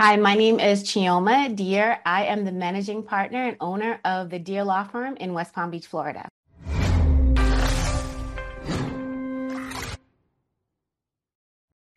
Hi, my name is Chioma Deer. I am the managing partner and owner of the Deer Law Firm in West Palm Beach, Florida.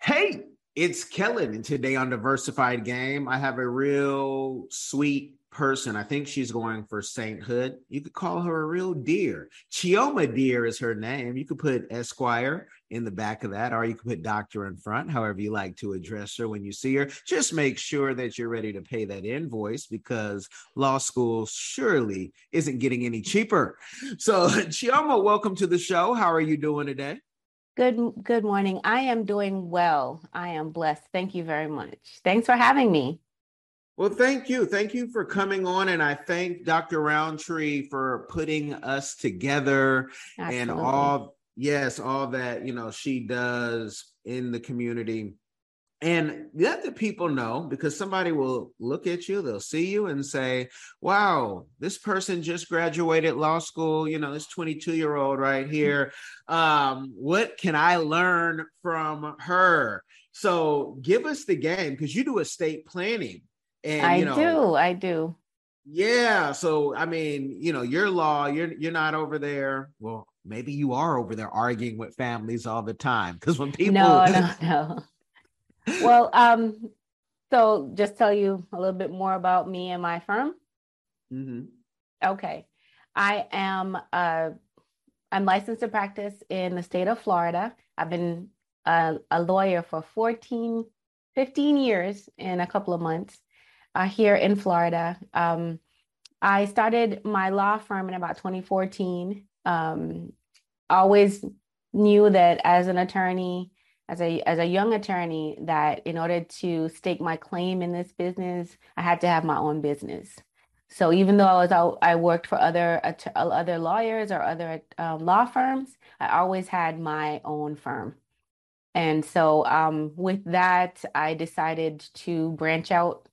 Hey, it's Kellen, and today on Diversified Game, I have a real sweet person. I think she's going for sainthood. You could call her a real deer. Chioma Deer is her name. You could put Esquire in the back of that, or you can put doctor in front, however you like to address her when you see her. Just make sure that you're ready to pay that invoice because law school surely isn't getting any cheaper. So, Chioma, welcome to the show. How are you doing today? Good good morning. I am doing well. I am blessed. Thank you very much. Thanks for having me. Well, thank you. Thank you for coming on. And I thank Dr. Roundtree for putting us together Absolutely. and all, yes, all that, you know, she does in the community. And let the people know because somebody will look at you, they'll see you and say, wow, this person just graduated law school, you know, this 22 year old right here. Um, what can I learn from her? So give us the game because you do estate planning. And I you know, do, I do. Yeah. So I mean, you know, your law, you're you're not over there. Well, maybe you are over there arguing with families all the time. Because when people No, no, no. well, um, so just tell you a little bit more about me and my firm. Mm-hmm. Okay. I am uh I'm licensed to practice in the state of Florida. I've been a, a lawyer for 14, 15 years in a couple of months uh, here in Florida. Um, I started my law firm in about 2014. Um, always knew that as an attorney, as a as a young attorney, that in order to stake my claim in this business, I had to have my own business. So even though I was out, I worked for other other lawyers or other um, law firms, I always had my own firm. And so um, with that, I decided to branch out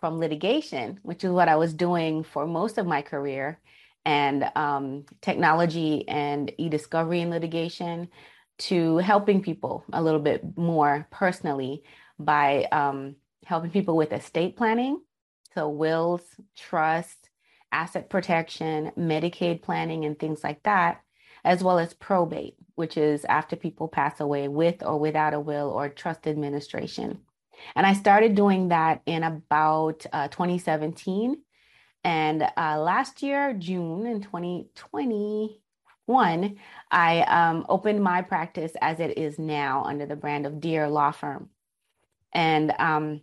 from litigation, which is what I was doing for most of my career, and um, technology and e discovery and litigation, to helping people a little bit more personally by um, helping people with estate planning. So, wills, trust, asset protection, Medicaid planning, and things like that, as well as probate, which is after people pass away with or without a will or trust administration. And I started doing that in about uh, 2017. And uh, last year, June in 2021, I um, opened my practice as it is now under the brand of Deer Law Firm. And um,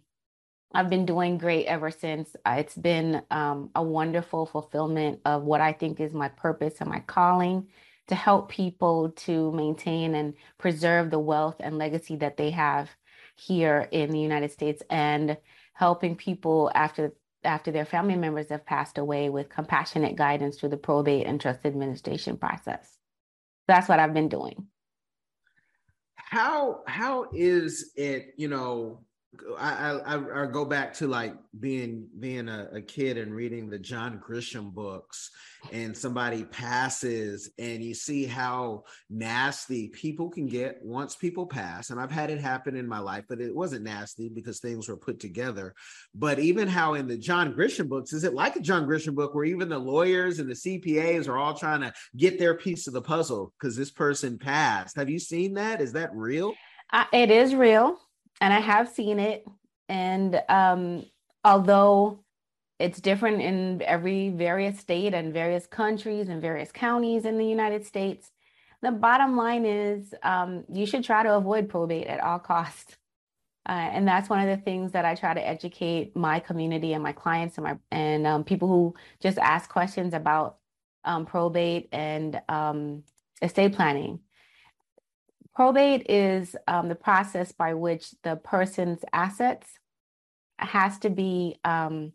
I've been doing great ever since. Uh, it's been um, a wonderful fulfillment of what I think is my purpose and my calling to help people to maintain and preserve the wealth and legacy that they have here in the United States and helping people after after their family members have passed away with compassionate guidance through the probate and trust administration process. That's what I've been doing. How how is it, you know, I, I, I go back to like being being a, a, kid and reading the John Grisham books, and somebody passes, and you see how nasty people can get once people pass. And I've had it happen in my life, but it wasn't nasty because things were put together. But even how in the John Grisham books, is it like a John Grisham book where even the lawyers and the CPAs are all trying to get their piece of the puzzle because this person passed? Have you seen that? Is that real? It is real and I have seen it. And um, although it's different in every various state and various countries and various counties in the United States, the bottom line is um, you should try to avoid probate at all costs. Uh, and that's one of the things that I try to educate my community and my clients and my and um, people who just ask questions about um, probate and um, estate planning. Probate is um, the process by which the person's assets has to be um,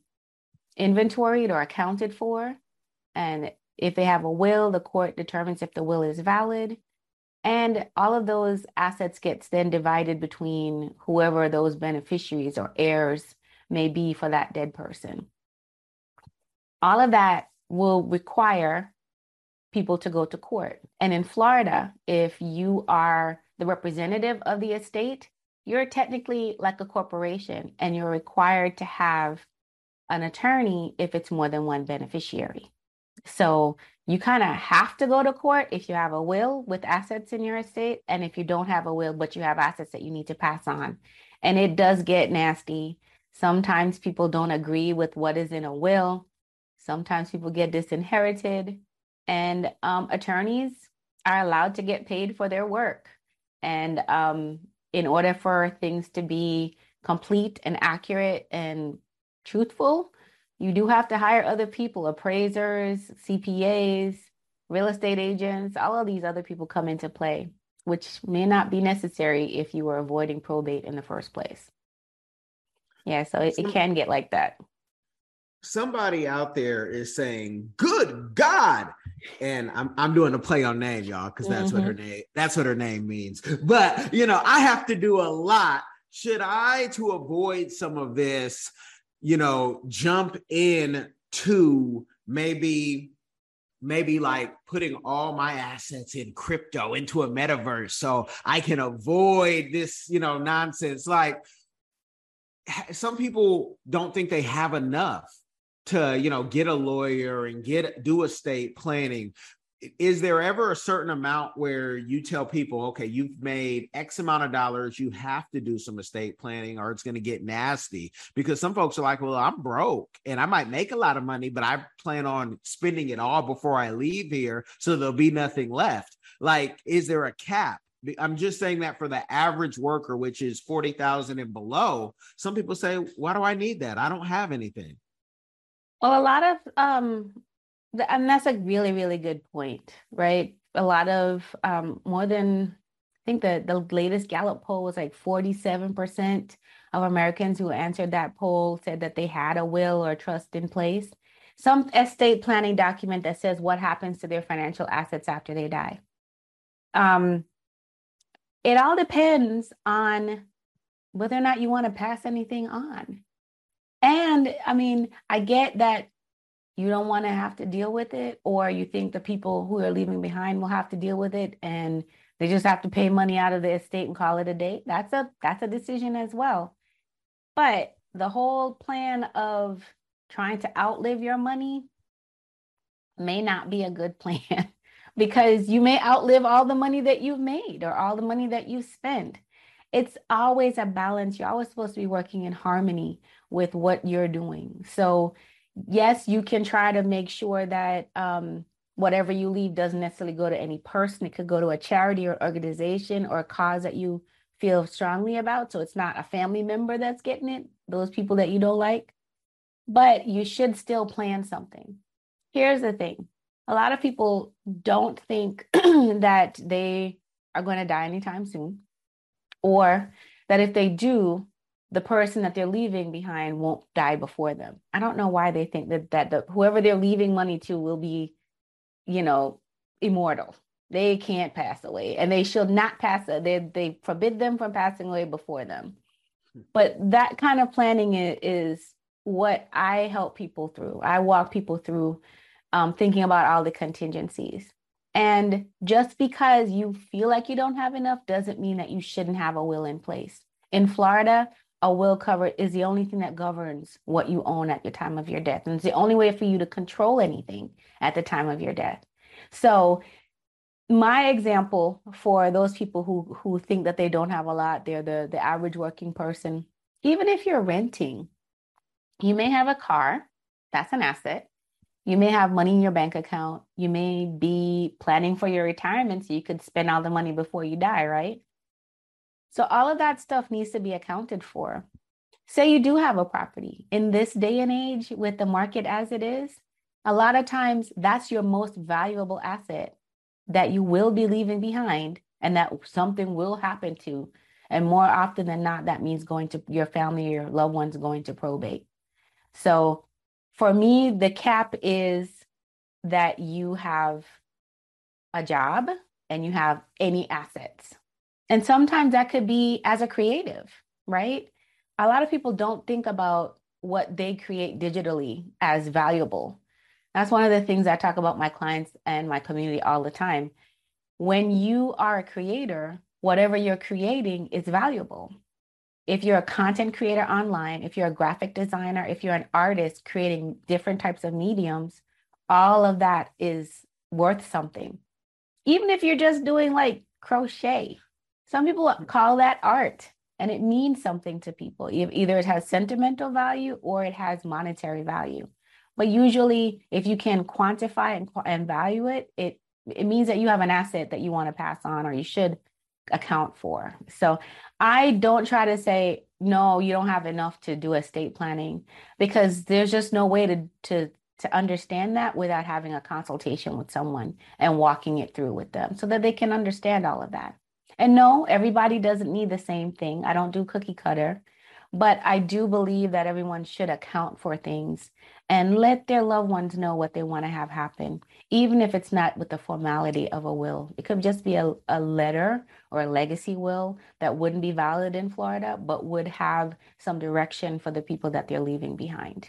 inventoried or accounted for. And if they have a will, the court determines if the will is valid. And all of those assets gets then divided between whoever those beneficiaries or heirs may be for that dead person. All of that will require people to go to court. And in Florida, if you are the representative of the estate, you're technically like a corporation and you're required to have an attorney if it's more than one beneficiary. So you kind of have to go to court if you have a will with assets in your estate and if you don't have a will but you have assets that you need to pass on. And it does get nasty. Sometimes people don't agree with what is in a will. Sometimes people get disinherited and um, attorneys are allowed to get paid for their work. And um, in order for things to be complete and accurate and truthful, you do have to hire other people, appraisers, CPAs, real estate agents, all of these other people come into play, which may not be necessary if you were avoiding probate in the first place. Yeah, so it, it can get like that. Somebody out there is saying, "Good God!" And I'm I'm doing a play on name, y'all, because that's mm-hmm. what her name that's what her name means. But you know, I have to do a lot. Should I to avoid some of this? you know, jump in to maybe maybe like putting all my assets in crypto into a metaverse so I can avoid this, you know, nonsense. Like some people don't think they have enough to, you know, get a lawyer and get do estate planning is there ever a certain amount where you tell people, okay, you've made X amount of dollars, you have to do some estate planning or it's going to get nasty? Because some folks are like, well, I'm broke and I might make a lot of money, but I plan on spending it all before I leave here. So there'll be nothing left. Like, is there a cap? I'm just saying that for the average worker, which is 40,000 and below, some people say, why do I need that? I don't have anything. Well, a lot of um, and that's a really really good point right? A lot of um, more than i think the, the latest Gallup poll was like 47% of americans who answered that poll said that they had a will or trust in place. Some estate planning document that says what happens to their financial assets after they die. Um, it all depends on whether or not you want to pass anything on and i mean i get that you don't want to have to deal with it, or you think the people who are leaving behind will have to deal with it and they just have to pay money out of the estate and call it a day. That's a that's a decision as well. But the whole plan of trying to outlive your money may not be a good plan because you may outlive all the money that you've made or all the money that you spend. It's always a balance. You're always supposed to be working in harmony with what you're doing. So yes, you can try to make sure that um, whatever you leave doesn't necessarily go to any person. It could go to a charity or organization or a cause that you feel strongly about. So it's not a family member that's getting it, those people that you don't like. But you should still plan something. Here's the thing a lot of people don't think that they are going to die anytime soon, or that if they do, the person that they're leaving behind won't die before them. I don't know why they think that that the, whoever they're leaving money to will be, you know, immortal. They can't pass away, and they should not pass. They they forbid them from passing away before them. But that kind of planning is, is what I help people through. I walk people through um, thinking about all the contingencies. And just because you feel like you don't have enough doesn't mean that you shouldn't have a will in place. In Florida, a will cover is the only thing that governs what you own at your time of your death. And it's the only way for you to control anything at the time of your death. So my example for those people who who think that they don't have a lot, they're the the average working person. Even if you're renting, you may have a car, that's an asset. You may have money in your bank account. You may be planning for your retirement so you could spend all the money before you die, right? So all of that stuff needs to be accounted for. Say you do have a property in this day and age with the market as it is, a lot of times that's your most valuable asset that you will be leaving behind and that something will happen to. And more often than not, that means going to your family, your loved ones going to probate. So for me, the cap is that you have a job and you have any assets. And sometimes that could be as a creative, right? A lot of people don't think about what they create digitally as valuable. That's one of the things I talk about my clients and my community all the time. When you are a creator, whatever you're creating is valuable. if you're a content creator online, if you're a graphic designer, if you're an artist creating different types of mediums, all of that is worth something. Even if you're just doing like crochet, some people hmm. call that art and it means something to people. Either it has sentimental value or it has monetary value. But usually, if you can quantify and, and value it, it it means that you have an asset that you want to pass on or you should account for. So I don't try to say no, you don't have enough to do estate planning because there's just no way to to to understand that without having a consultation with someone and walking it through with them so that they can understand all of that. And no, everybody doesn't need the same thing. I don't do cookie cutter, but I do believe that everyone should account for things and let their loved ones know what they want to have happen, even if it's not with the formality of a will. It could just be a, a letter or a legacy will that wouldn't be valid in Florida, but would have some direction for the people that they're leaving behind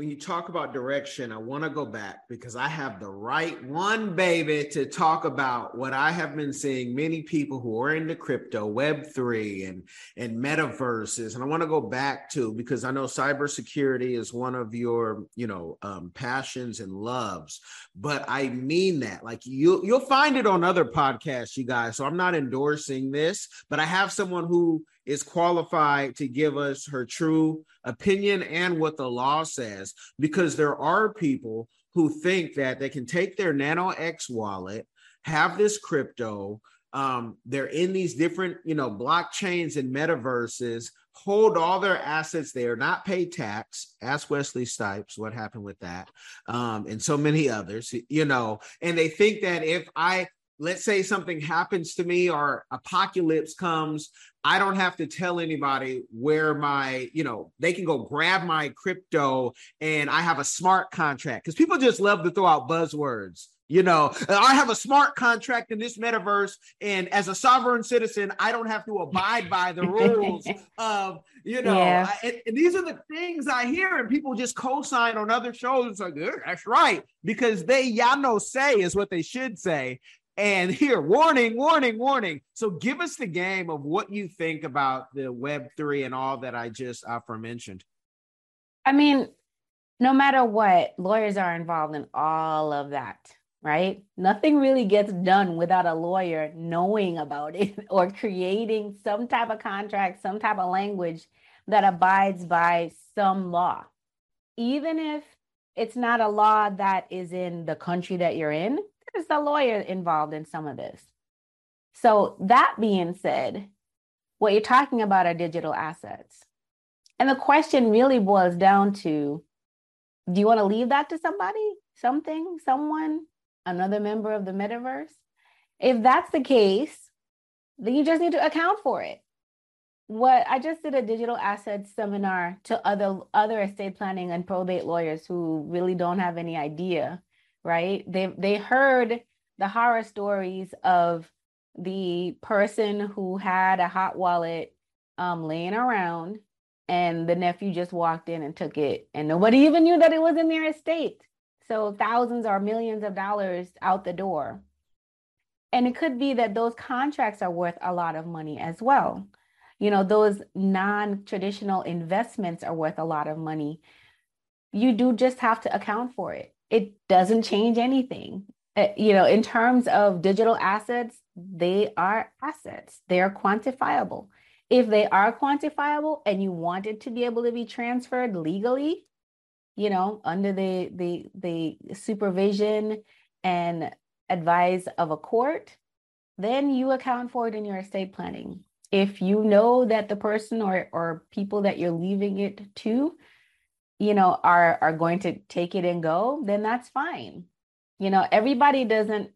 when you talk about direction, I want to go back because I have the right one, baby, to talk about what I have been seeing many people who are into crypto, Web3, and, and metaverses. And I want to go back to because I know cybersecurity is one of your, you know, um, passions and loves. But I mean that. Like you, you'll find it on other podcasts, you guys. So I'm not endorsing this, but I have someone who is qualified to give us her true opinion and what the law says because there are people who think that they can take their Nano X wallet have this crypto um, they're in these different you know blockchains and metaverses hold all their assets there not pay tax. Ask Wesley Snipes what happened with that um, and so many others you know and they think that if i let's say something happens to me or apocalypse comes i don't have to tell anybody where my you know they can go grab my crypto and i have a smart contract. Because people just love to throw out buzzwords you know. Uh, I have a smart contract in this metaverse and as a sovereign citizen i don't have to abide by the rules of you know yeah. I, and, and, these are the things i hear and people just co-sign on other shows it's like that's right because they y'all know say is what they should say and here, warning, warning, warning. So give us the game of what you think about the Web3 and all that I just aforementioned. I mean, no matter what, lawyers are involved in all of that, right? Nothing really gets done without a lawyer knowing about it or creating some type of contract, some type of language that abides by some law. Even if it's not a law that is in the country that you're in, there's a lawyer involved in some of this. So, that being said, what you're talking about are digital assets. And the question really boils down to do you want to leave that to somebody, something, someone, another member of the metaverse? If that's the case, then you just need to account for it. What I just did a digital assets seminar to other other estate planning and probate lawyers who really don't have any idea right? They they heard the horror stories of the person who had a hot wallet um, laying around and the nephew just walked in and took it and nobody even knew that it was in their estate. So thousands or millions of dollars out the door. And it could be that those contracts are worth a lot of money as well. You know those non-traditional investments are worth a lot of money. You do just have to account for it it doesn't change anything. Uh, you know, in terms of digital assets, they are assets, they are quantifiable. If they are quantifiable and you want it to be able to be transferred legally, you know, under the the the supervision and advice of a court, then you account for it in your estate planning. If you know that the person or or people that you're leaving it to you know are are going to take it and go then that's fine. You know everybody doesn't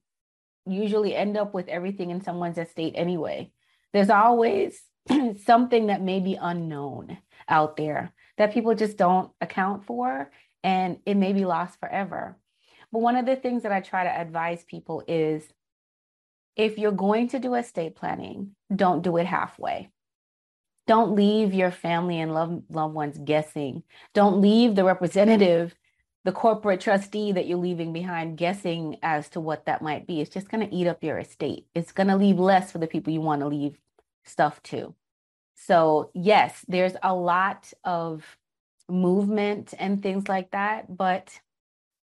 usually end up with everything in someone's estate anyway. There's always something that may be unknown out there that people just don't account for and it may be lost forever. But one of the things that i try to advise people is if you're going to do estate planning don't do it halfway don't leave your family and love, loved ones guessing. Don't leave the representative, the corporate trustee that you're leaving behind guessing as to what that might be. It's just going to eat up your estate. It's going to leave less for the people you want to leave stuff to. So, yes, there's a lot of movement and things like that. But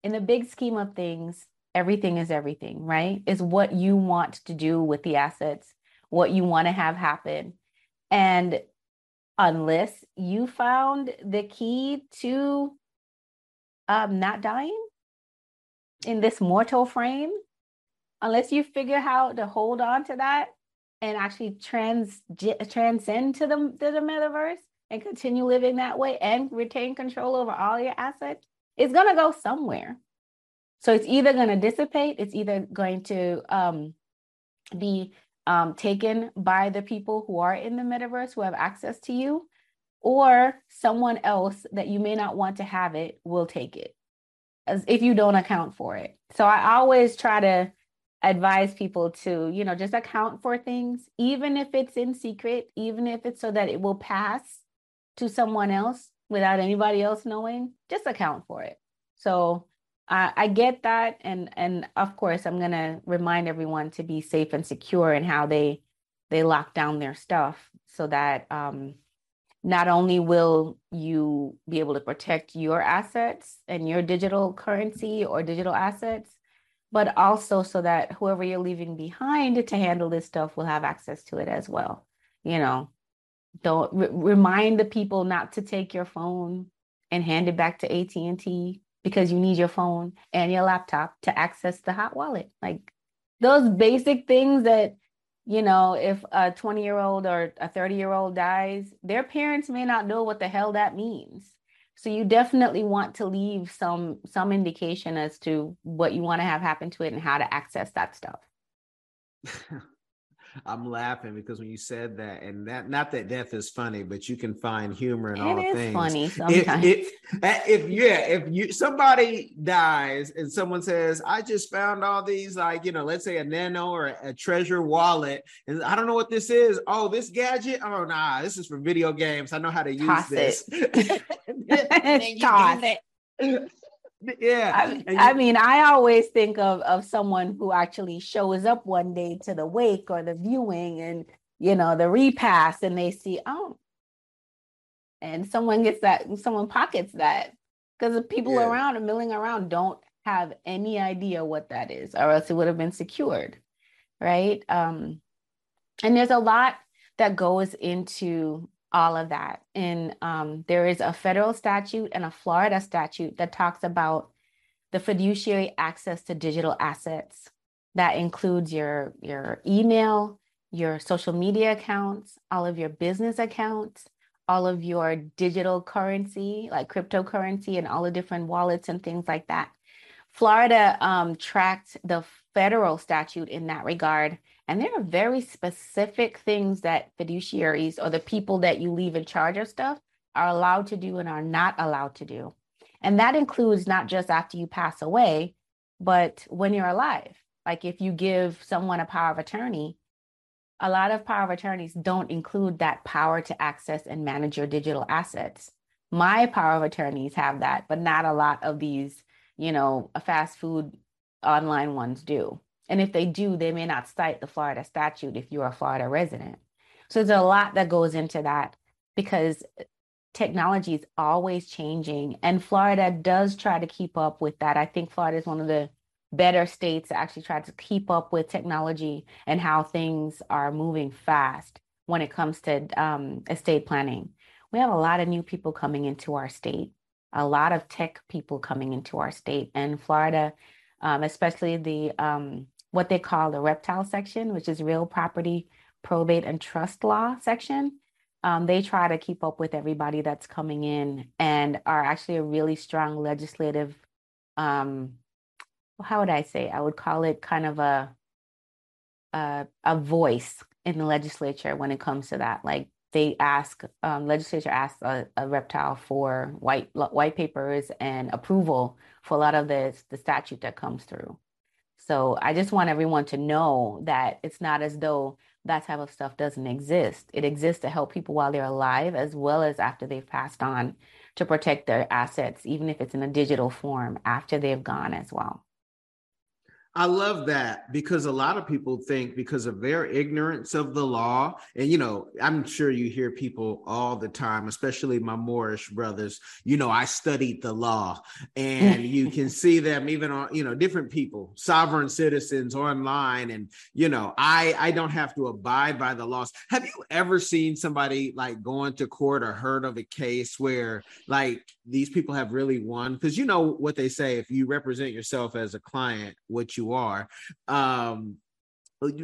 in the big scheme of things, everything is everything, right? Is what you want to do with the assets, what you want to have happen. And unless you found the key to um, not dying in this mortal frame, unless you figure how to hold on to that and actually trans transcend to the, to the metaverse and continue living that way and retain control over all your assets, it's going to go somewhere. So it's either going to dissipate, it's either going to um, be um, taken by the people who are in the metaverse who have access to you, or someone else that you may not want to have it will take it as if you don't account for it. So I always try to advise people to, you know, just account for things, even if it's in secret, even if it's so that it will pass to someone else without anybody else knowing, just account for it. So I get that, and and of course, I'm gonna remind everyone to be safe and secure in how they they lock down their stuff, so that um, not only will you be able to protect your assets and your digital currency or digital assets, but also so that whoever you're leaving behind to handle this stuff will have access to it as well. You know, don't remind the people not to take your phone and hand it back to AT&T because you need your phone and your laptop to access the hot wallet. Like those basic things that you know, if a 20 year old or a 30 year old dies, their parents may not know what the hell that means. So you definitely want to leave some some indication as to what you want to have happen to it and how to access that stuff. I'm laughing because when you said that, and that not that death is funny, but you can find humor in it all is things. Funny sometimes. If, if, eh, if yeah, if you somebody dies and someone says, "I just found all these like you know, let's say a nano or a, a Trezor wallet, and I don't know what this is. Oh, this gadget. Oh, nah, this is for video games. I know how to use Toss this. It. Toss it yeah. I, I, mean i always think of of someone who actually shows up one day to the wake or the viewing and you know the repast and they see oh and someone gets that someone pockets that. Because the people yeah. around and milling around don't have any idea what that is or else it would have been secured right? Um and there's a lot that goes into all of that. And um, there is a federal statute and a Florida statute that talks about the fiduciary access to digital assets. That includes your, your email, your social media accounts, all of your business accounts, all of your digital currency, like cryptocurrency, and all the different wallets and things like that. Florida um, tracked the federal statute in that regard and there are very specific things that fiduciaries or the people that you leave in charge of stuff are allowed to do and are not allowed to do. And that includes not just after you pass away, but when you're alive. Like if you give someone a power of attorney, a lot of power of attorneys don't include that power to access and manage your digital assets. My power of attorneys have that, but not a lot of these, you know, fast food online ones do. And if they do, they may not cite the Florida statute if you're a Florida resident. So there's a lot that goes into that because technology is always changing. And Florida does try to keep up with that. I think Florida is one of the better states to actually try to keep up with technology and how things are moving fast when it comes to um, estate planning. We have a lot of new people coming into our state, a lot of tech people coming into our state. And Florida, um, especially the um, what they call the reptile section, which is real property, probate, and trust law section. Um, they try to keep up with everybody that's coming in and are actually a really strong legislative um, how would I say? I would call it kind of a a, a voice in the legislature when it comes to that. Like they ask, um, legislature asks a, a, reptile for white white papers and approval for a lot of the the statute that comes through. So I just want everyone to know that it's not as though that type of stuff doesn't exist. It exists to help people while they're alive as well as after they've passed on to protect their assets, even if it's in a digital form after they've gone as well. I love that because a lot of people think because of their ignorance of the law, and you know, I'm sure you hear people all the time, especially my Moorish brothers, you know, I studied the law, and you can see them even on, you know, different people, sovereign citizens online, and you know, I I don't have to abide by the laws. Have you ever seen somebody like going to court or heard of a case where like these people have really won? Because you know what they say, if you represent yourself as a client, what you are. Um,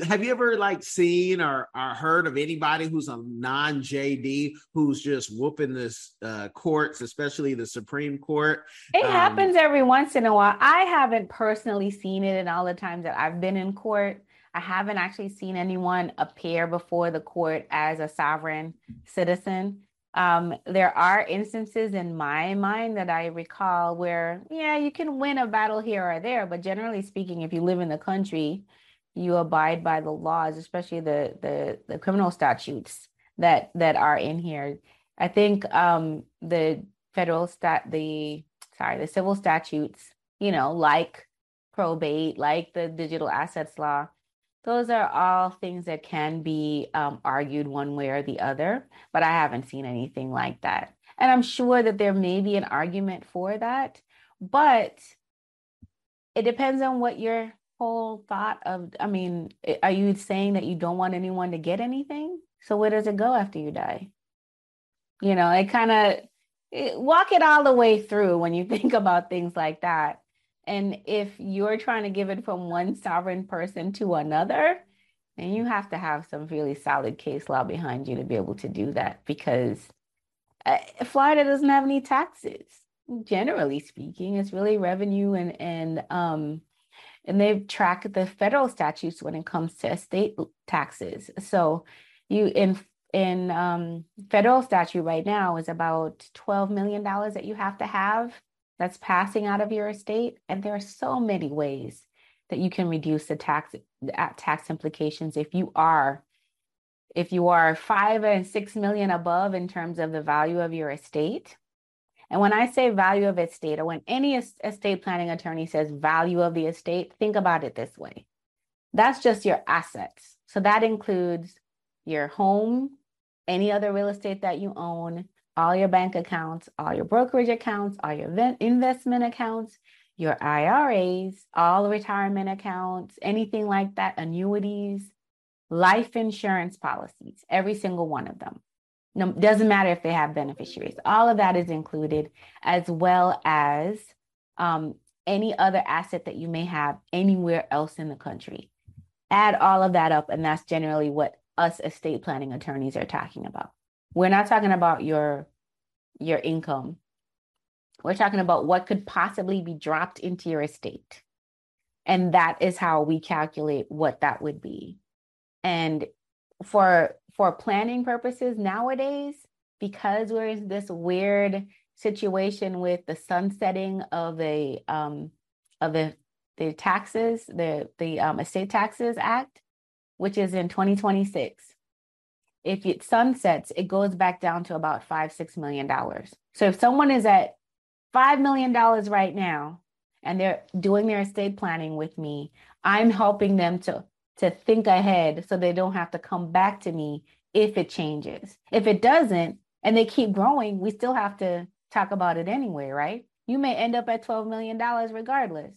have you ever like seen or, or heard of anybody who's a non JD who's just whooping this uh, courts, especially the Supreme Court? It um, happens every once in a while. I haven't personally seen it in all the times that I've been in court. I haven't actually seen anyone appear before the court as a sovereign citizen. Um, there are instances in my mind that I recall where, yeah, you can win a battle here or there, but generally speaking, if you live in the country, you abide by the laws, especially the the, the criminal statutes that that are in here. I think um, the federal stat, the sorry, the civil statutes, you know, like probate, like the digital assets law, those are all things that can be um, argued one way or the other, but I haven't seen anything like that. And I'm sure that there may be an argument for that, but it depends on what your whole thought of. I mean, are you saying that you don't want anyone to get anything? So where does it go after you die? You know, it kind of walk it all the way through when you think about things like that. And if you're trying to give it from one sovereign person to another, then you have to have some really solid case law behind you to be able to do that because uh, Florida doesn't have any taxes. Generally speaking, it's really revenue and and um and they've tracked the federal statutes when it comes to estate taxes. So you in in um, federal statute right now is about twelve million dollars that you have to have that's passing out of your estate. And there are so many ways that you can reduce the tax tax implications if you are if you are five and six million above in terms of the value of your estate. And when I say value of estate, or when any estate planning attorney says value of the estate, think about it this way. That's just your assets. So that includes your home, any other real estate that you own, all your bank accounts, all your brokerage accounts, all your investment accounts, your IRAs, all the retirement accounts, anything like that, annuities, life insurance policies, every single one of them. No, doesn't matter if they have beneficiaries. All of that is included, as well as um, any other asset that you may have anywhere else in the country. Add all of that up, and that's generally what us estate planning attorneys are talking about. We're not talking about your your income. We're talking about what could possibly be dropped into your estate. And that is how we calculate what that would be. And for for planning purposes nowadays, because we're in this weird situation with the sunsetting of the um of the the taxes, the the um, estate taxes act, which is in 2026 if it sunsets, it goes back down to about five, six million dollars. So if someone is at five million dollars right now and they're doing their estate planning with me, I'm helping them to to think ahead so they don't have to come back to me if it changes. If it doesn't and they keep growing, we still have to talk about it anyway, right? You may end up at $12 million regardless.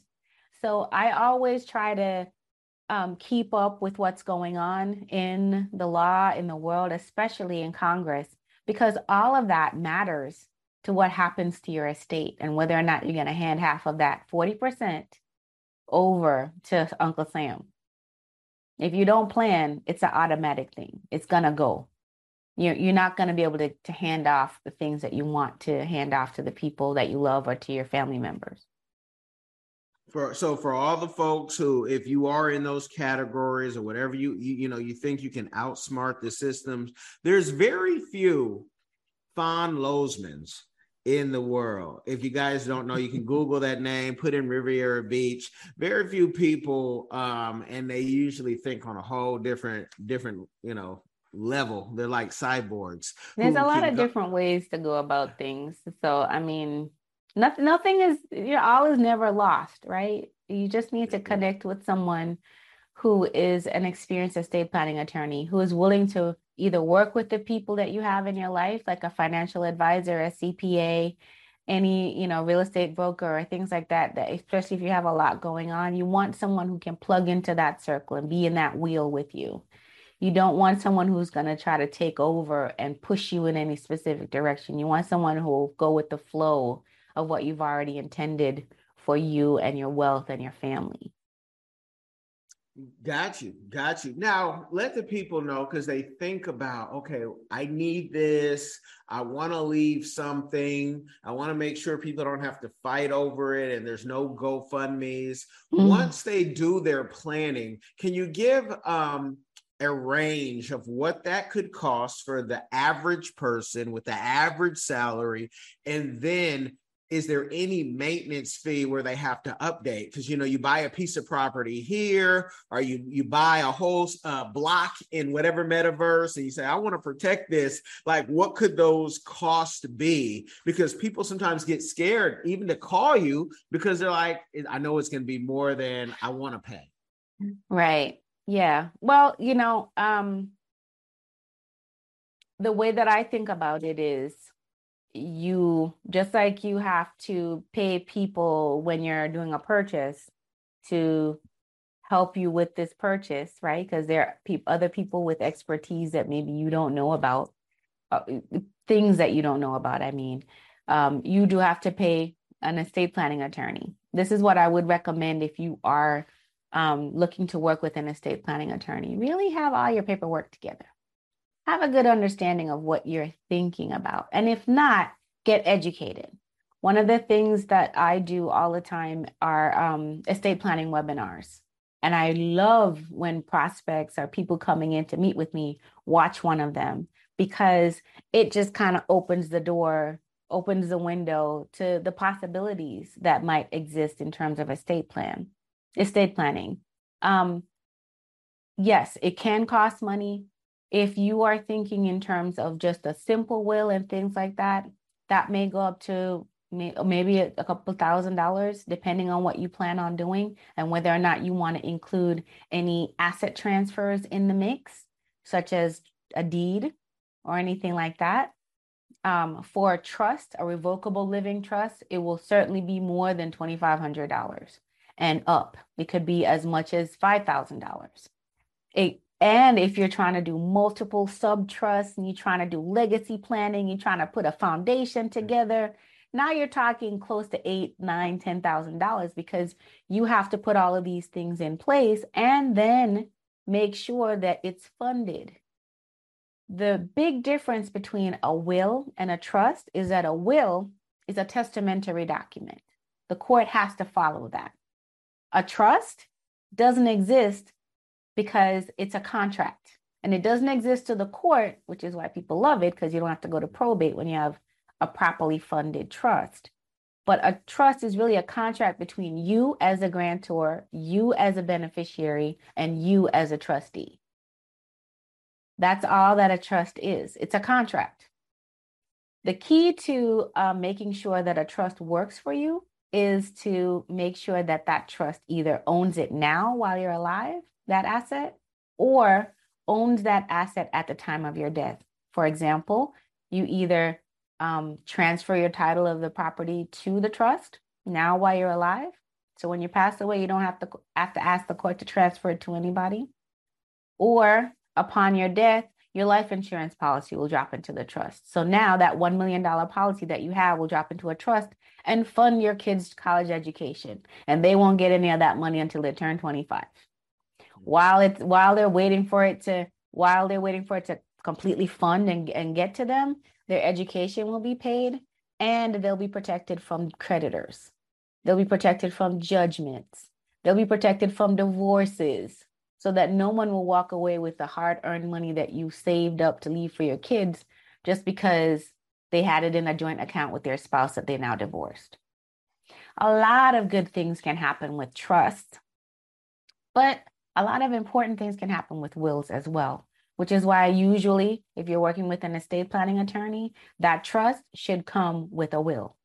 So I always try to um, keep up with what's going on in the law, in the world, especially in Congress, because all of that matters to what happens to your estate and whether or not you're going to hand half of that 40% over to Uncle Sam. If you don't plan, it's an automatic thing. It's going to go. You're, you're not going to be able to, to hand off the things that you want to hand off to the people that you love or to your family members for so for all the folks who if you are in those categories or whatever you, you you, know you think you can outsmart the systems there's very few Fon Losmans in the world. If you guys don't know you can google that name put in riviera beach. Very few people um and they usually think on a whole different different you know level. They're like cyborgs there's a lot of go- different ways to go about things. So i mean nothing nothing is you know all is never lost right? You just need to mm-hmm. connect with someone who is an experienced estate planning attorney who is willing to either work with the people that you have in your life, like a financial advisor, a CPA, any you know real estate broker or things like that that especially if you have a lot going on you want someone who can plug into that circle and be in that wheel with you. You don't want someone who's going to try to take over and push you in any specific direction. You want someone who will go with the flow of what you've already intended for you and your wealth and your family Got you. Got you. Now, let the people know because they think about, okay, I need this. I want to leave something. I want to make sure people don't have to fight over it and there's no GoFundMe's. Mm. Once they do their planning, can you give um, a range of what that could cost for the average person with the average salary? And then is there any maintenance fee where they have to update? Because you know you buy a piece of property here or you you buy a whole uh, block in whatever metaverse and you say i want to protect this like what could those costs be? Because people sometimes get scared even to call you because they're like i know it's going to be more than i want to pay. Right. Yeah. Well you know um the way that i think about it is you just like you have to pay people when you're doing a purchase to help you with this purchase, right? Because there are pe- other people with expertise that maybe you don't know about, uh, things that you don't know about. I mean, um, you do have to pay an estate planning attorney. This is what I would recommend if you are um, looking to work with an estate planning attorney. Really have all your paperwork together have a good understanding of what you're thinking about. And if not, get educated. One of the things that I do all the time are um, estate planning webinars. And I love when prospects or people coming in to meet with me watch one of them because it just kind of opens the door, opens the window to the possibilities that might exist in terms of estate plan, estate planning. Um, yes, it can cost money. If you are thinking in terms of just a simple will and things like that, that may go up to maybe a couple thousand dollars, depending on what you plan on doing and whether or not you want to include any asset transfers in the mix, such as a deed or anything like that. Um, for a trust, a revocable living trust, it will certainly be more than $2,500 and up. It could be as much as $5,000. It and if you're trying to do multiple sub trusts and you're trying to do legacy planning, you're trying to put a foundation mm-hmm. together, now you're talking close to eight, nine, ten thousand dollars because you have to put all of these things in place and then make sure that it's funded. The big difference between a will and a trust is that a will is a testamentary document. The court has to follow that. A trust doesn't exist because it's a contract and it doesn't exist to the court, which is why people love it because you don't have to go to probate when you have a properly funded trust. But a trust is really a contract between you as a grantor, you as a beneficiary, and you as a trustee. That's all that a trust is. It's a contract. The key to uh, making sure that a trust works for you is to make sure that that trust either owns it now while you're alive that asset or owns that asset at the time of your death. For example, you either um, transfer your title of the property to the trust now while you're alive. So when you pass away, you don't have to have to ask the court to transfer it to anybody. Or upon your death, your life insurance policy will drop into the trust. So now that $1 million policy that you have will drop into a trust and fund your kids' college education. And they won't get any of that money until they turn 25 while it's while they're waiting for it to while they're waiting for it to completely fund and, and get to them their education will be paid and they'll be protected from creditors. They'll be protected from judgments. They'll be protected from divorces so that no one will walk away with the hard-earned money that you saved up to leave for your kids just because they had it in a joint account with their spouse that they now divorced. A lot of good things can happen with trust but a lot of important things can happen with wills as well, which is why usually, if you're working with an estate planning attorney, that trust should come with a will.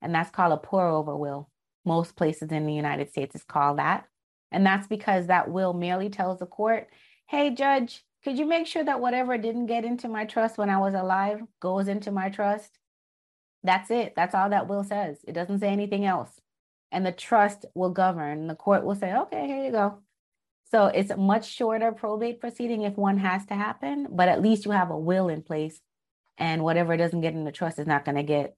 And that's called a pour over will. Most places in the United States is called that. And that's because that will merely tells the court, hey, judge, could you make sure that whatever didn't get into my trust when I was alive goes into my trust? That's it. That's all that will says. It doesn't say anything else. And the trust will govern. The court will say, okay, here you go. So it's a much shorter probate proceeding if one has to happen, but at least you have a will in place. And whatever doesn't get in the trust is not going to get,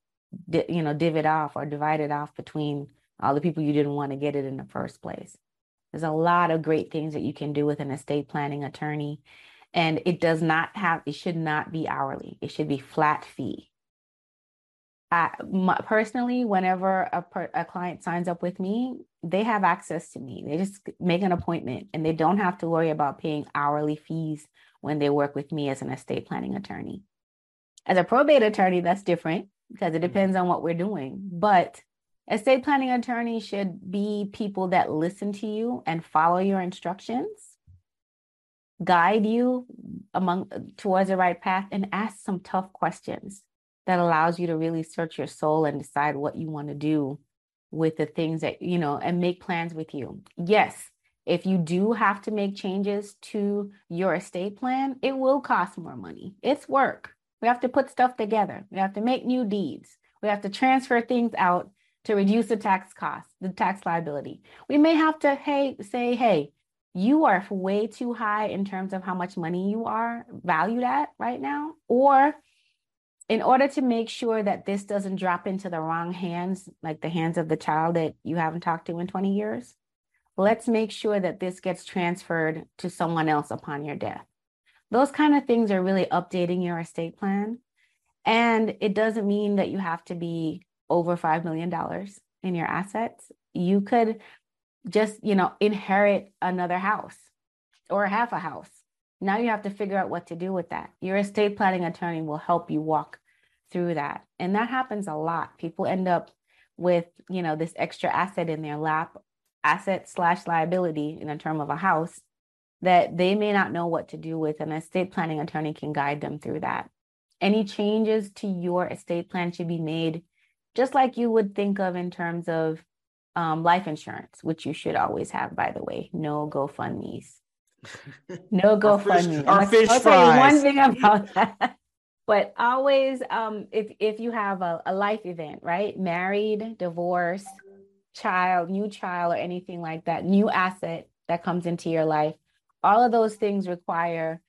you know, divvied off or divided off between all the people you didn't want to get it in the first place. There's a lot of great things that you can do with an estate planning attorney. And it does not have, it should not be hourly, it should be flat fee. I, my, personally, whenever a, per, a client signs up with me, they have access to me. They just make an appointment and they don't have to worry about paying hourly fees when they work with me as an estate planning attorney. As a probate attorney, that's different because it mm-hmm. depends on what we're doing. But estate planning attorney should be people that listen to you and follow your instructions guide you among towards the right path and ask some tough questions that allows you to really search your soul and decide what you want to do with the things that you know and make plans with you. Yes if you do have to make changes to your estate plan it will cost more money. It's work. We have to put stuff together. We have to make new deeds. We have to transfer things out to reduce the tax cost the tax liability. We may have to hey say hey you are way too high in terms of how much money you are valued at right now or in order to make sure that this doesn't drop into the wrong hands like the hands of the child that you haven't talked to in 20 years let's make sure that this gets transferred to someone else upon your death those kind of things are really updating your estate plan and it doesn't mean that you have to be over $5 million in your assets you could just, you know, inherit another house or half a house. Now you have to figure out what to do with that. Your estate planning attorney will help you walk through that. And that happens a lot. People end up with, you know, this extra asset in their lap, asset slash liability in the term of a house that they may not know what to do with. An estate planning attorney can guide them through that. Any changes to your estate plan should be made just like you would think of in terms of um, life insurance, which you should always have, by the way. No GoFundMe's. No GoFundMe. Our fish, I'll tell you one thing about that. But always, um, if if you have a, a life event, right? Married, divorce, child, new child, or anything like that, new asset that comes into your life, all of those things require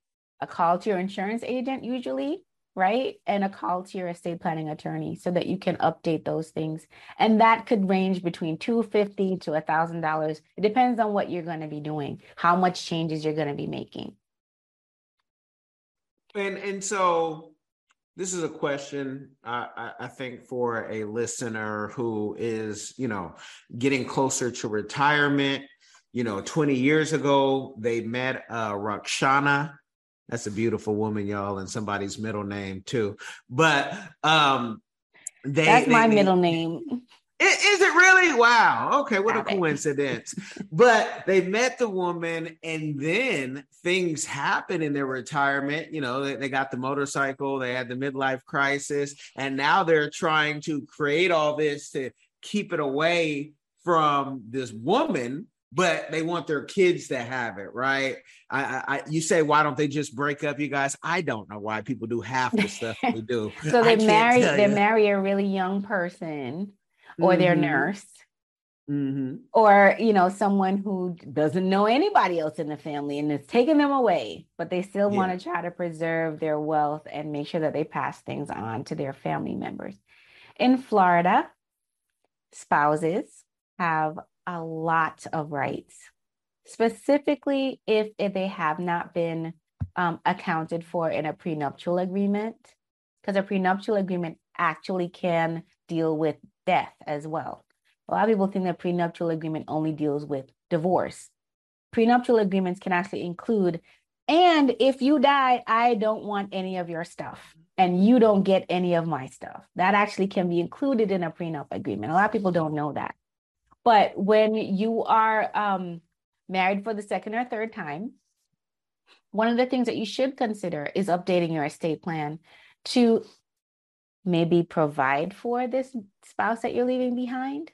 a call to your insurance agent usually right? And a call to your estate planning attorney so that you can update those things. And that could range between 250 to a $1,000. It depends on what you're going to be doing, how much changes you're going to be making. And and so this is a question I, I think for a listener who is, you know, getting closer to retirement. You know, 20 years ago, they met uh, Rakshana that's a beautiful woman, y'all, and somebody's middle name too. But um they That's they, my they, middle name. Is it really? Wow. Okay, what a coincidence. but they met the woman, and then things happen in their retirement. You know, they, they got the motorcycle, they had the midlife crisis, and now they're trying to create all this to keep it away from this woman but they want their kids to have it, right? I, I, you say, why don't they just break up, you guys? I don't know why people do half the stuff we do. so they marry, they marry a really young person, or mm-hmm. their nurse, mm-hmm. or you know, someone who doesn't know anybody else in the family and is taking them away, but they still yeah. want to try to preserve their wealth and make sure that they pass things on to their family members. In Florida, spouses have a lot of rights, specifically if, if they have not been um, accounted for in a prenuptial agreement, because a prenuptial agreement actually can deal with death as well. A lot of people think that prenuptial agreement only deals with divorce. Prenuptial agreements can actually include, and if you die, I don't want any of your stuff and you don't get any of my stuff. That actually can be included in a prenup agreement. A lot of people don't know that. But when you are um, married for the second or third time, one of the things that you should consider is updating your estate plan to maybe provide for this spouse that you're leaving behind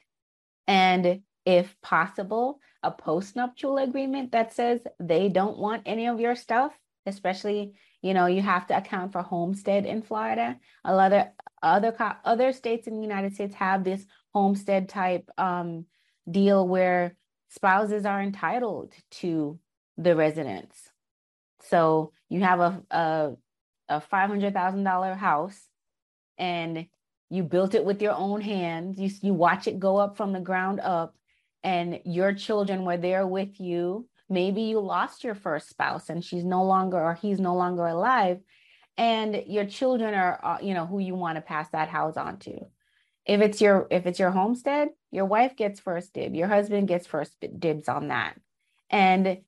And if possible, a postnuptial agreement that says they don't want any of your stuff, especially, you know, you have to account for homestead in Florida. A lot of other other other states in the United States have this homestead type um, deal where spouses are entitled to the residence. So you have a a, a five hundred thousand dollar house, and you built it with your own hands. You you watch it go up from the ground up, and your children were there with you. Maybe you lost your first spouse and she's no longer or he's no longer alive, and your children are uh, you know who you want to pass that house on to. If it's your if it's your homestead, your wife gets first dib, your husband gets first dibs on that, and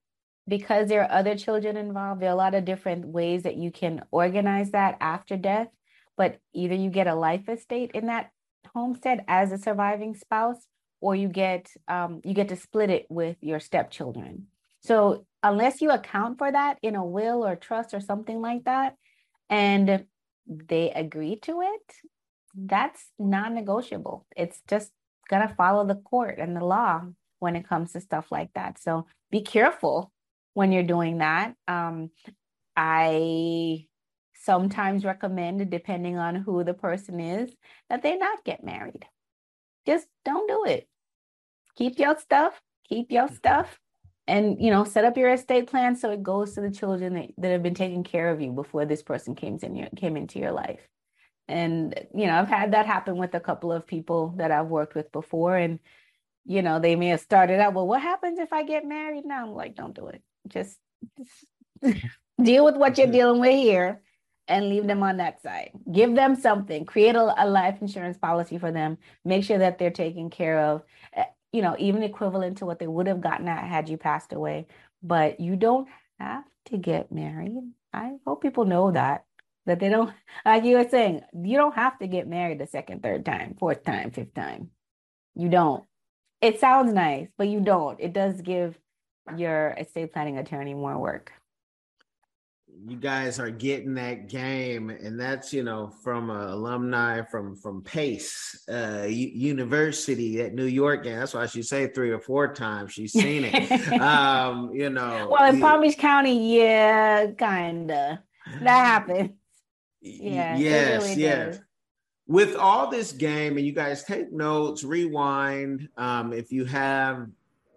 because there are other children involved, there are a lot of different ways that you can organize that after death. But either you get a life estate in that homestead as a surviving spouse, or you get um, you get to split it with your stepchildren. So unless you account for that in a will or trust or something like that, and they agree to it, that's non-negotiable. It's just gonna follow the court and the law when it comes to stuff like that. So be careful when you're doing that. Um, I sometimes recommend, depending on who the person is, that they not get married. Just don't do it. Keep your stuff, keep your mm-hmm. stuff, and you know, set up your estate plan so it goes to the children that, that have been taking care of you before this person came in your came into your life. And you know, I've had that happen with a couple of people that I've worked with before, and you know, they may have started out, well, what happens if I get married now? I'm like, don't do it just, just deal with what you're mm-hmm. dealing with here and leave them on that side. Give them something. Create a, a, life insurance policy for them. Make sure that they're taken care of, eh, you know, even equivalent to what they would have gotten at had you passed away. But you don't have to get married. I hope people know that. That they don't, like you were saying, you don't have to get married the second, third time, fourth time, fifth time. You don't. It sounds nice, but you don't. It does give your estate planning attorney more work you guys are getting that game and that's you know from a alumni from from pace uh university at new york and that's why she say three or four times. She's seen it. Um you know well in palm beach county yeah kinda. That happens. Yeah yes really yes. does. with all this game and you guys take notes rewind um if you have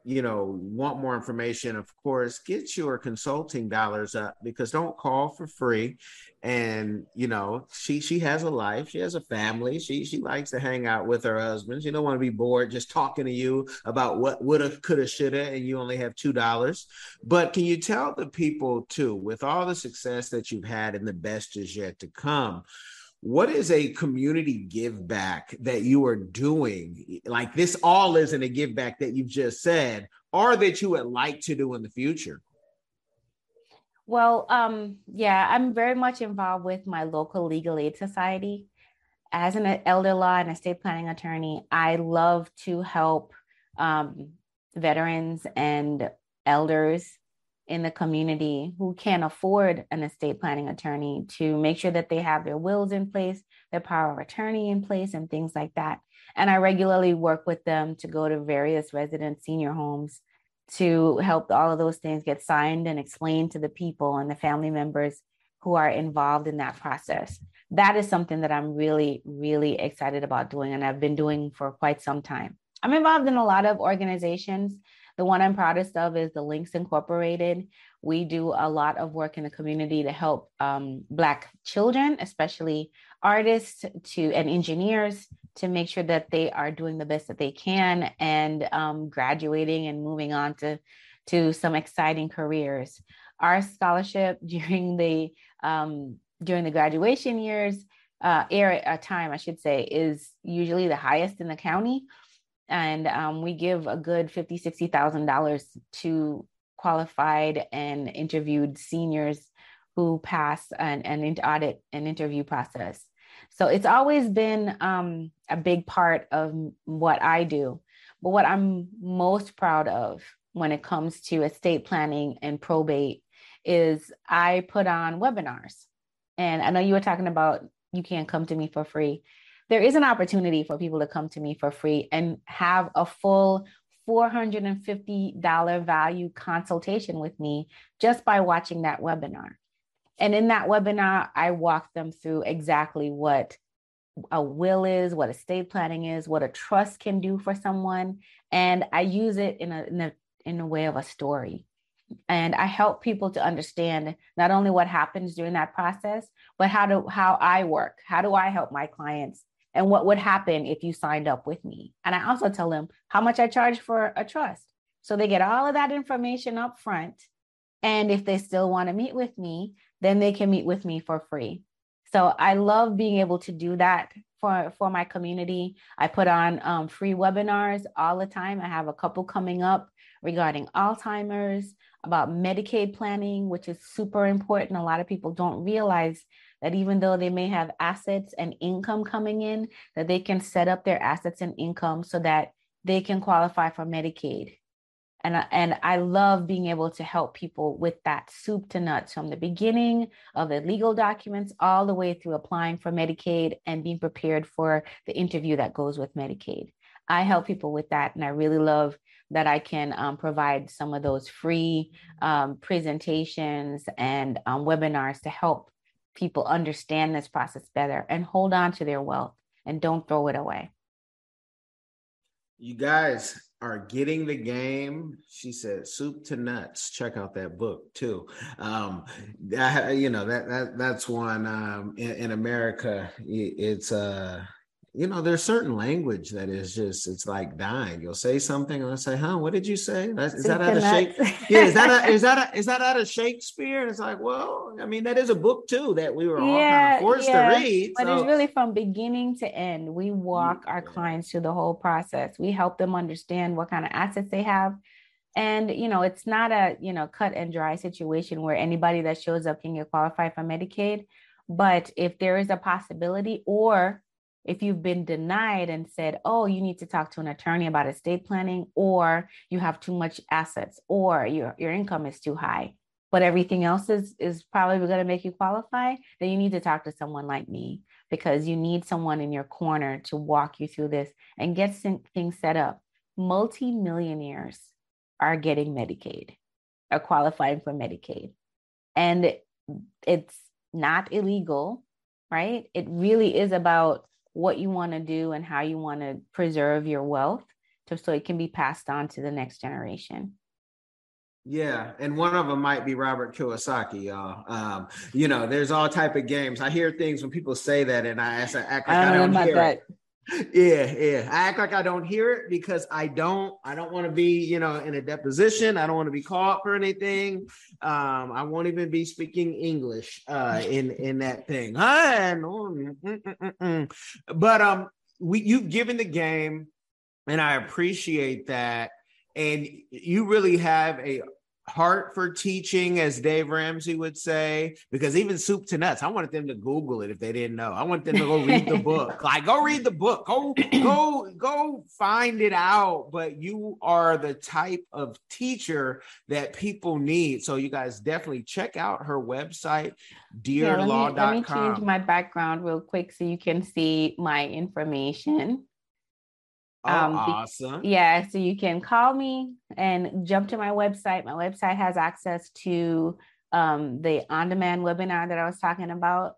you know want more information of course get your consulting dollars up because don't call for free. And you know she she has a life she has a family she she likes to hang out with her husband. She don't want to be bored just talking to you about what woulda coulda shoulda and you only have two dollars. But can you tell the people too with all the success that you've had and the best is yet to come what is a community give back that you are doing? Like this all isn't a give back that you've just said or that you would like to do in the future. Well um yeah i'm very much involved with my local legal aid society. As an elder law and estate planning attorney i love to help um, veterans and elders in the community who can't afford an estate planning attorney to make sure that they have their wills in place, their power of attorney in place, and things like that. And I regularly work with them to go to various resident senior homes to help all of those things get signed and explained to the people and the family members who are involved in that process. That is something that I'm really, really excited about doing, and I've been doing for quite some time. I'm involved in a lot of organizations the one I'm proudest of is the Links Incorporated. We do a lot of work in the community to help um, Black children, especially artists to and engineers, to make sure that they are doing the best that they can and um, graduating and moving on to to some exciting careers. Our scholarship during the um, during the graduation years uh, era uh, time, I should say, is usually the highest in the county and um, we give a good fifty, sixty thousand dollars to qualified and interviewed seniors who pass an, an audit and interview process. So it's always been um, a big part of what I do. But what I'm most proud of when it comes to estate planning and probate is I put on webinars. And I know you were talking about you can't come to me for free. There is an opportunity for people to come to me for free and have a full $450 value consultation with me just by watching that webinar. And in that webinar, I walk them through exactly what a will is, what estate planning is, what a trust can do for someone. And I use it in a, in a, in a way of a story. And I help people to understand not only what happens during that process, but how to how I work. How do I help my clients and what would happen if you signed up with me. And I also tell them how much I charge for a trust. So they get all of that information up front. And if they still want to meet with me, then they can meet with me for free. So I love being able to do that for, for my community. I put on um, free webinars all the time. I have a couple coming up regarding Alzheimer's, about Medicaid planning, which is super important. A lot of people don't realize that even though they may have assets and income coming in, that they can set up their assets and income so that they can qualify for Medicaid. And, and I love being able to help people with that soup to nuts from the beginning of the legal documents all the way through applying for Medicaid and being prepared for the interview that goes with Medicaid. I help people with that. And I really love that I can um, provide some of those free um, presentations and um, webinars to help people understand this process better and hold on to their wealth and don't throw it away. You guys are getting the game. She said, "Soup to nuts." Check out that book too. Um, I, you know that that that's one um, in, in America. It's uh you know, there's certain language that is just it's like dying. You'll say something and I say, huh, what did you say? That's, is that out of Shakespeare? yeah, is that a, is that a, is that out of Shakespeare? And it's like, well, I mean, that is a book too that we were all yeah, kind of forced yeah. to read. But so. it's really from beginning to end. We walk yeah. our clients through the whole process. We help them understand what kind of assets they have. And you know, it's not a you know cut and dry situation where anybody that shows up can get qualified for Medicaid. But if there is a possibility or if you've been denied and said, oh, you need to talk to an attorney about estate planning, or you have too much assets, or your, your income is too high, but everything else is, is probably going to make you qualify, then you need to talk to someone like me because you need someone in your corner to walk you through this and get things set up. Multi-millionaires are getting Medicaid, are qualifying for Medicaid. And it's not illegal, right? It really is about what you want to do and how you want to preserve your wealth to, so it can be passed on to the next generation. Yeah, and one of them might be Robert Kiyosaki, y'all. Um, you know, there's all type of games. I hear things when people say that, and I, I act like I don't, I don't hear. It yeah yeah. I act like i don't hear it because i don't i don't want to be you know in a deposition. I don't want to be caught for anything. Um i won't even be speaking english uh in in that thing. But um we you've given the game and i appreciate that. And you really have a heart for teaching, as Dave Ramsey would say, because even soup to nuts, I wanted them to Google it if they didn't know. I want them to go read the book. Like, go read the book. Go, go, go find it out. But you are the type of teacher that people need. So you guys definitely check out her website, dearlaw.com. Yeah, let, me, let me change my background real quick so you can see my information. Oh, um, awesome. Yeah, so you can call me and jump to my website. My website has access to um, the on demand webinar that I was talking about.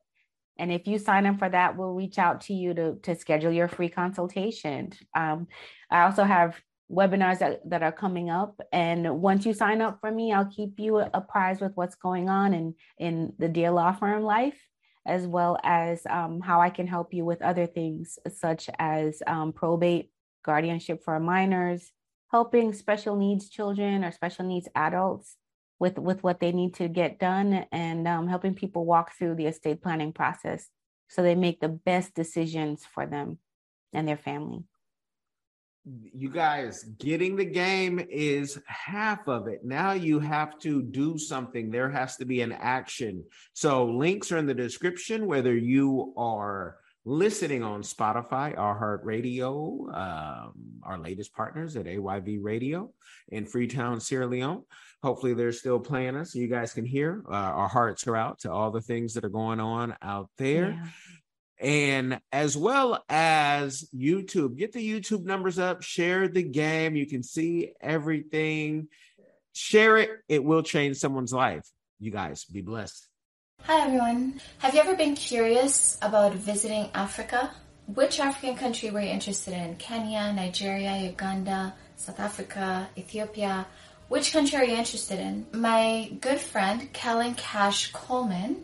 And if you sign up for that, we'll reach out to you to, to schedule your free consultation. Um, I also have webinars that, that are coming up. And once you sign up for me, I'll keep you apprised with what's going on in, in the Dear Law Firm life, as well as um, how I can help you with other things such as um, probate guardianship for minors, helping special needs children or special needs adults with, with what they need to get done, and um, helping people walk through the estate planning process so they make the best decisions for them and their family. You guys, getting the game is half of it. Now you have to do something. There has to be an action. So, links are in the description, whether you are listening on Spotify, iHeartRadio, um, our latest partners at AYV Radio in Freetown, Sierra Leone. Hopefully, they're still playing us so you guys can hear. Uh, our hearts are out to all the things that are going on out there. Yeah. and as well as YouTube. Get the YouTube numbers up, share the game. You can see everything. Share it, it will change someone's life. You guys be blessed. Hi, everyone. Have you ever been curious about visiting Africa? Which African country were you interested in? Kenya, Nigeria, Uganda, South Africa, Ethiopia? Which country are you interested in? My good friend, Kellen Cash Coleman,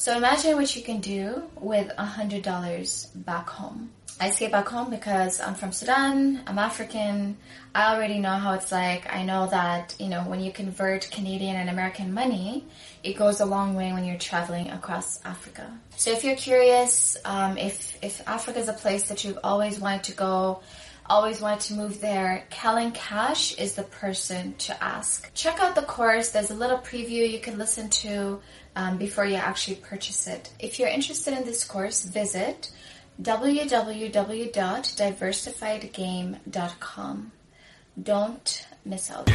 So imagine what you can do with a hundred dollars back home. I say back home because I'm from Sudan, I'm African, I already know how it's like. I know that, you know, when you convert Canadian and American money, it goes a long way when you're traveling across Africa. So if you're curious, um, if, if Africa is a place that you've always wanted to go, always wanted to move there, Kellen Cash is the person to ask. Check out the course. There's a little preview you can listen to um, before you actually purchase it. If you're interested in this course, visit www.diversifiedgame.com. Don't miss out.